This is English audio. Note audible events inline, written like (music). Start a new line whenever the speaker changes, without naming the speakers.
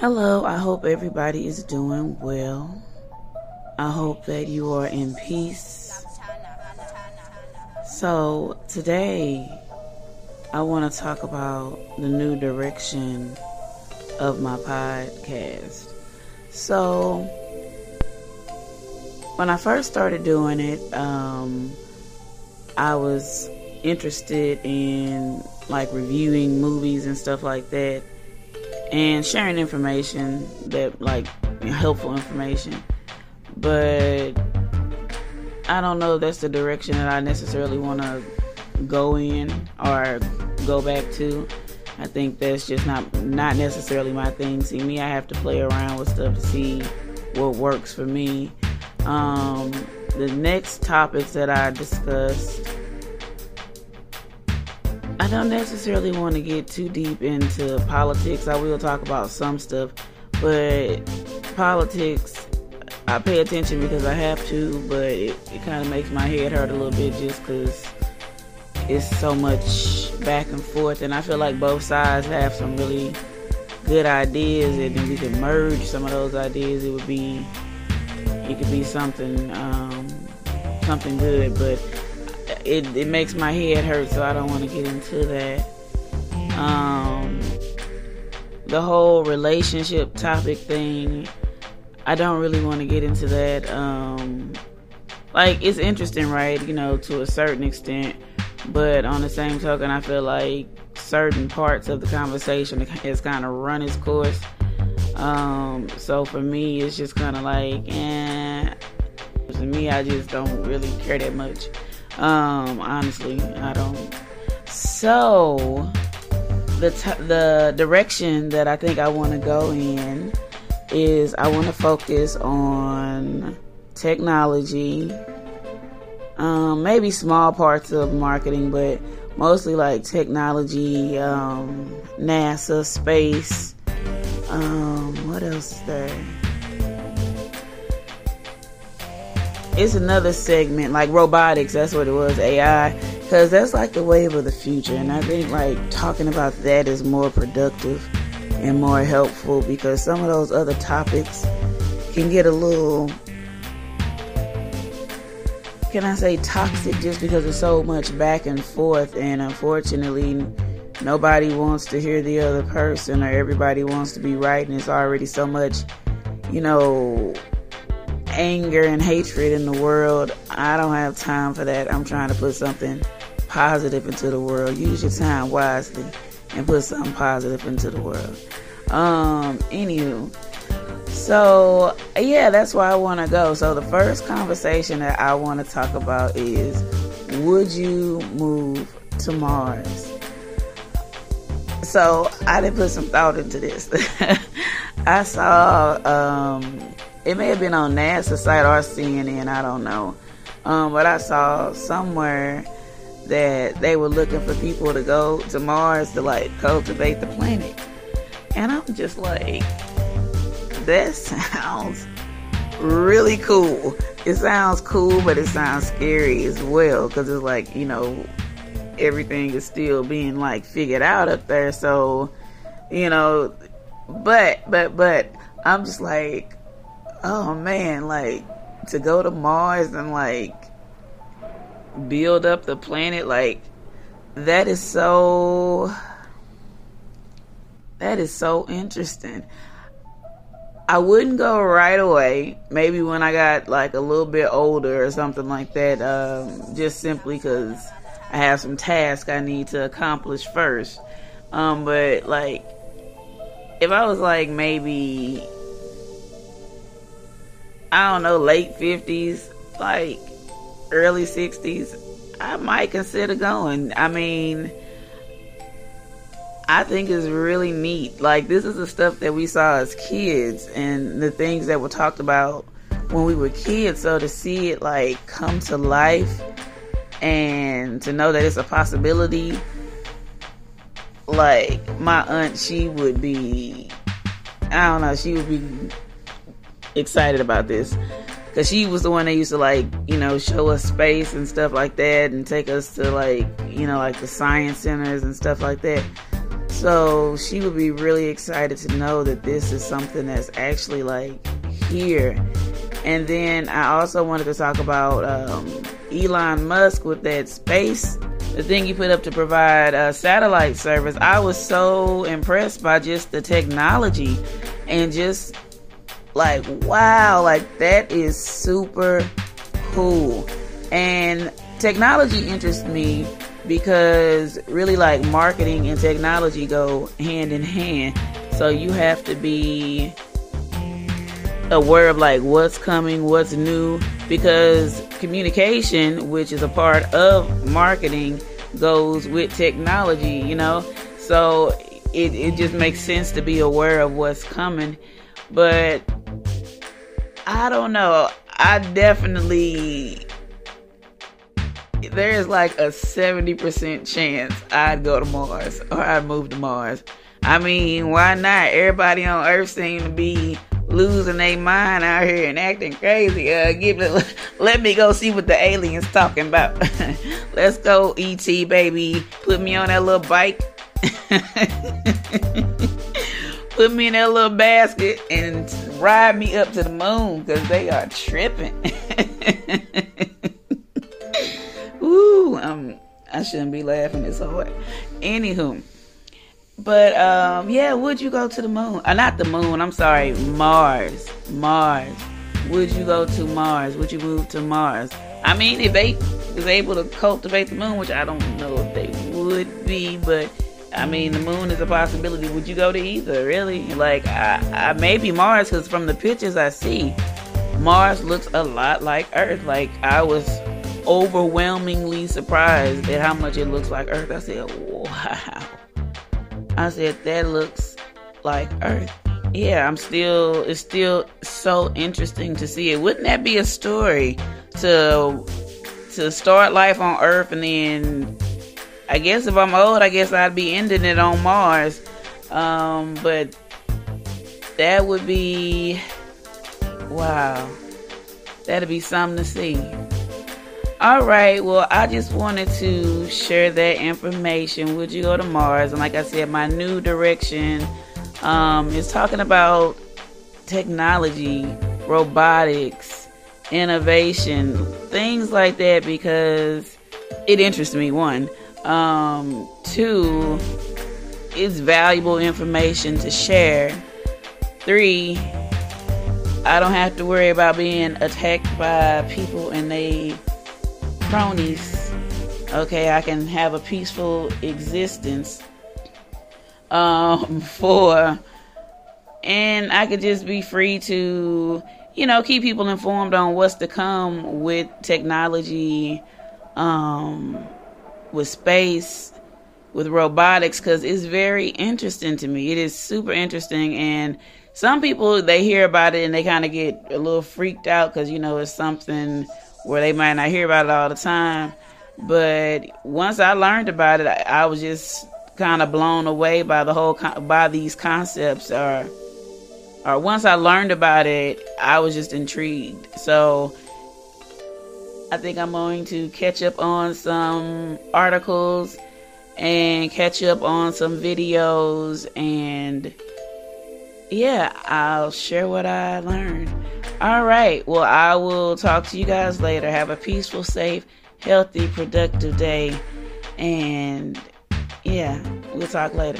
Hello, I hope everybody is doing well. I hope that you are in peace. So, today I want to talk about the new direction of my podcast. So, when I first started doing it, um, I was interested in like reviewing movies and stuff like that and sharing information that like helpful information. But i don't know that's the direction that i necessarily want to go in or go back to. I think that's just not not necessarily my thing. See me i have to play around with stuff to see what works for me. Um, the next topics that i discussed I don't necessarily want to get too deep into politics. I will talk about some stuff, but politics, I pay attention because I have to, but it, it kind of makes my head hurt a little bit just because it's so much back and forth. And I feel like both sides have some really good ideas, and if we could merge some of those ideas, it would be, it could be something, um, something good. But it, it makes my head hurt, so I don't want to get into that. Um, the whole relationship topic thing, I don't really want to get into that. Um, like, it's interesting, right? You know, to a certain extent. But on the same token, I feel like certain parts of the conversation has kind of run its course. Um, so for me, it's just kind of like, eh. To me, I just don't really care that much. Um, honestly, I don't. So, the t- the direction that I think I want to go in is I want to focus on technology, um, maybe small parts of marketing, but mostly like technology, um, NASA, space. Um, what else is there? It's another segment like robotics that's what it was ai because that's like the wave of the future and i think like talking about that is more productive and more helpful because some of those other topics can get a little can i say toxic just because there's so much back and forth and unfortunately nobody wants to hear the other person or everybody wants to be right and it's already so much you know anger and hatred in the world. I don't have time for that. I'm trying to put something positive into the world. Use your time wisely and put something positive into the world. Um, anywho. So yeah, that's where I want to go. So the first conversation that I want to talk about is would you move to Mars? So I did put some thought into this. (laughs) I saw um, it may have been on NASA site or CNN, I don't know. Um, but I saw somewhere that they were looking for people to go to Mars to like cultivate the planet. And I'm just like, that sounds really cool. It sounds cool, but it sounds scary as well because it's like, you know, everything is still being like figured out up there. So, you know, but, but, but I'm just like, oh man, like to go to Mars and like build up the planet, like that is so that is so interesting. I wouldn't go right away. Maybe when I got like a little bit older or something like that. Um, just simply because I have some tasks I need to accomplish first. Um, but like, if I was like maybe I don't know, late 50s, like early 60s, I might consider going. I mean, I think it's really neat. Like, this is the stuff that we saw as kids and the things that were talked about when we were kids. So to see it, like, come to life and to know that it's a possibility, like, my aunt, she would be, I don't know, she would be excited about this because she was the one that used to like you know show us space and stuff like that and take us to like you know like the science centers and stuff like that So she would be really excited to know that this is something that's actually like here. And then I also wanted to talk about um, Elon Musk with that space, the thing he put up to provide a satellite service. I was so impressed by just the technology and just like, wow, like that is super cool. And technology interests me because really like marketing and technology go hand in hand. So you have to be aware of like what's coming, what's new, because communication, which is a part of marketing, goes with technology, you know? So it, it just makes sense to be aware of what's coming. But I don't know. I definitely there's like a 70% chance I'd go to Mars or I'd move to Mars. I mean, why not? Everybody on Earth seem to be losing their mind out here and acting crazy. Uh, give it, (laughs) let me go see what the aliens talking about. (laughs) Let's go, ET baby. Put me on that little bike. (laughs) Put me in that little basket and ride me up to the moon because they are tripping. (laughs) Ooh, um, I shouldn't be laughing this hard. Anywho, but um, yeah, would you go to the moon? Uh, not the moon. I'm sorry, Mars. Mars. Would you go to Mars? Would you move to Mars? I mean, if they was able to cultivate the moon, which I don't know if they would be, but I mean, the moon is a possibility. Would you go to either? Really? Like, I, I maybe Mars, because from the pictures I see, Mars looks a lot like Earth. Like, I was overwhelmingly surprised at how much it looks like Earth. I said, wow. I said, that looks like Earth. Yeah, I'm still, it's still so interesting to see it. Wouldn't that be a story to, to start life on Earth and then, I guess if I'm old, I guess I'd be ending it on Mars. Um, but that would be, wow. That'd be something to see. All right, well, I just wanted to share that information. Would you go to Mars? And like I said, my new direction um, is talking about technology, robotics, innovation, things like that because it interests me. One, um, two, it's valuable information to share. Three, I don't have to worry about being attacked by people and they cronies. Okay, I can have a peaceful existence um, (laughs) for, and I could just be free to, you know, keep people informed on what's to come with technology, um, with space, with robotics, because it's very interesting to me. It is super interesting, and some people they hear about it and they kind of get a little freaked out because you know it's something where they might not hear about it all the time. But once I learned about it, I, I was just kind of blown away by the whole by these concepts. Or, or once I learned about it, I was just intrigued. So I think I'm going to catch up on some articles and catch up on some videos and yeah, I'll share what I learned. All right. Well, I will talk to you guys later. Have a peaceful, safe, healthy, productive day. And yeah, we'll talk later.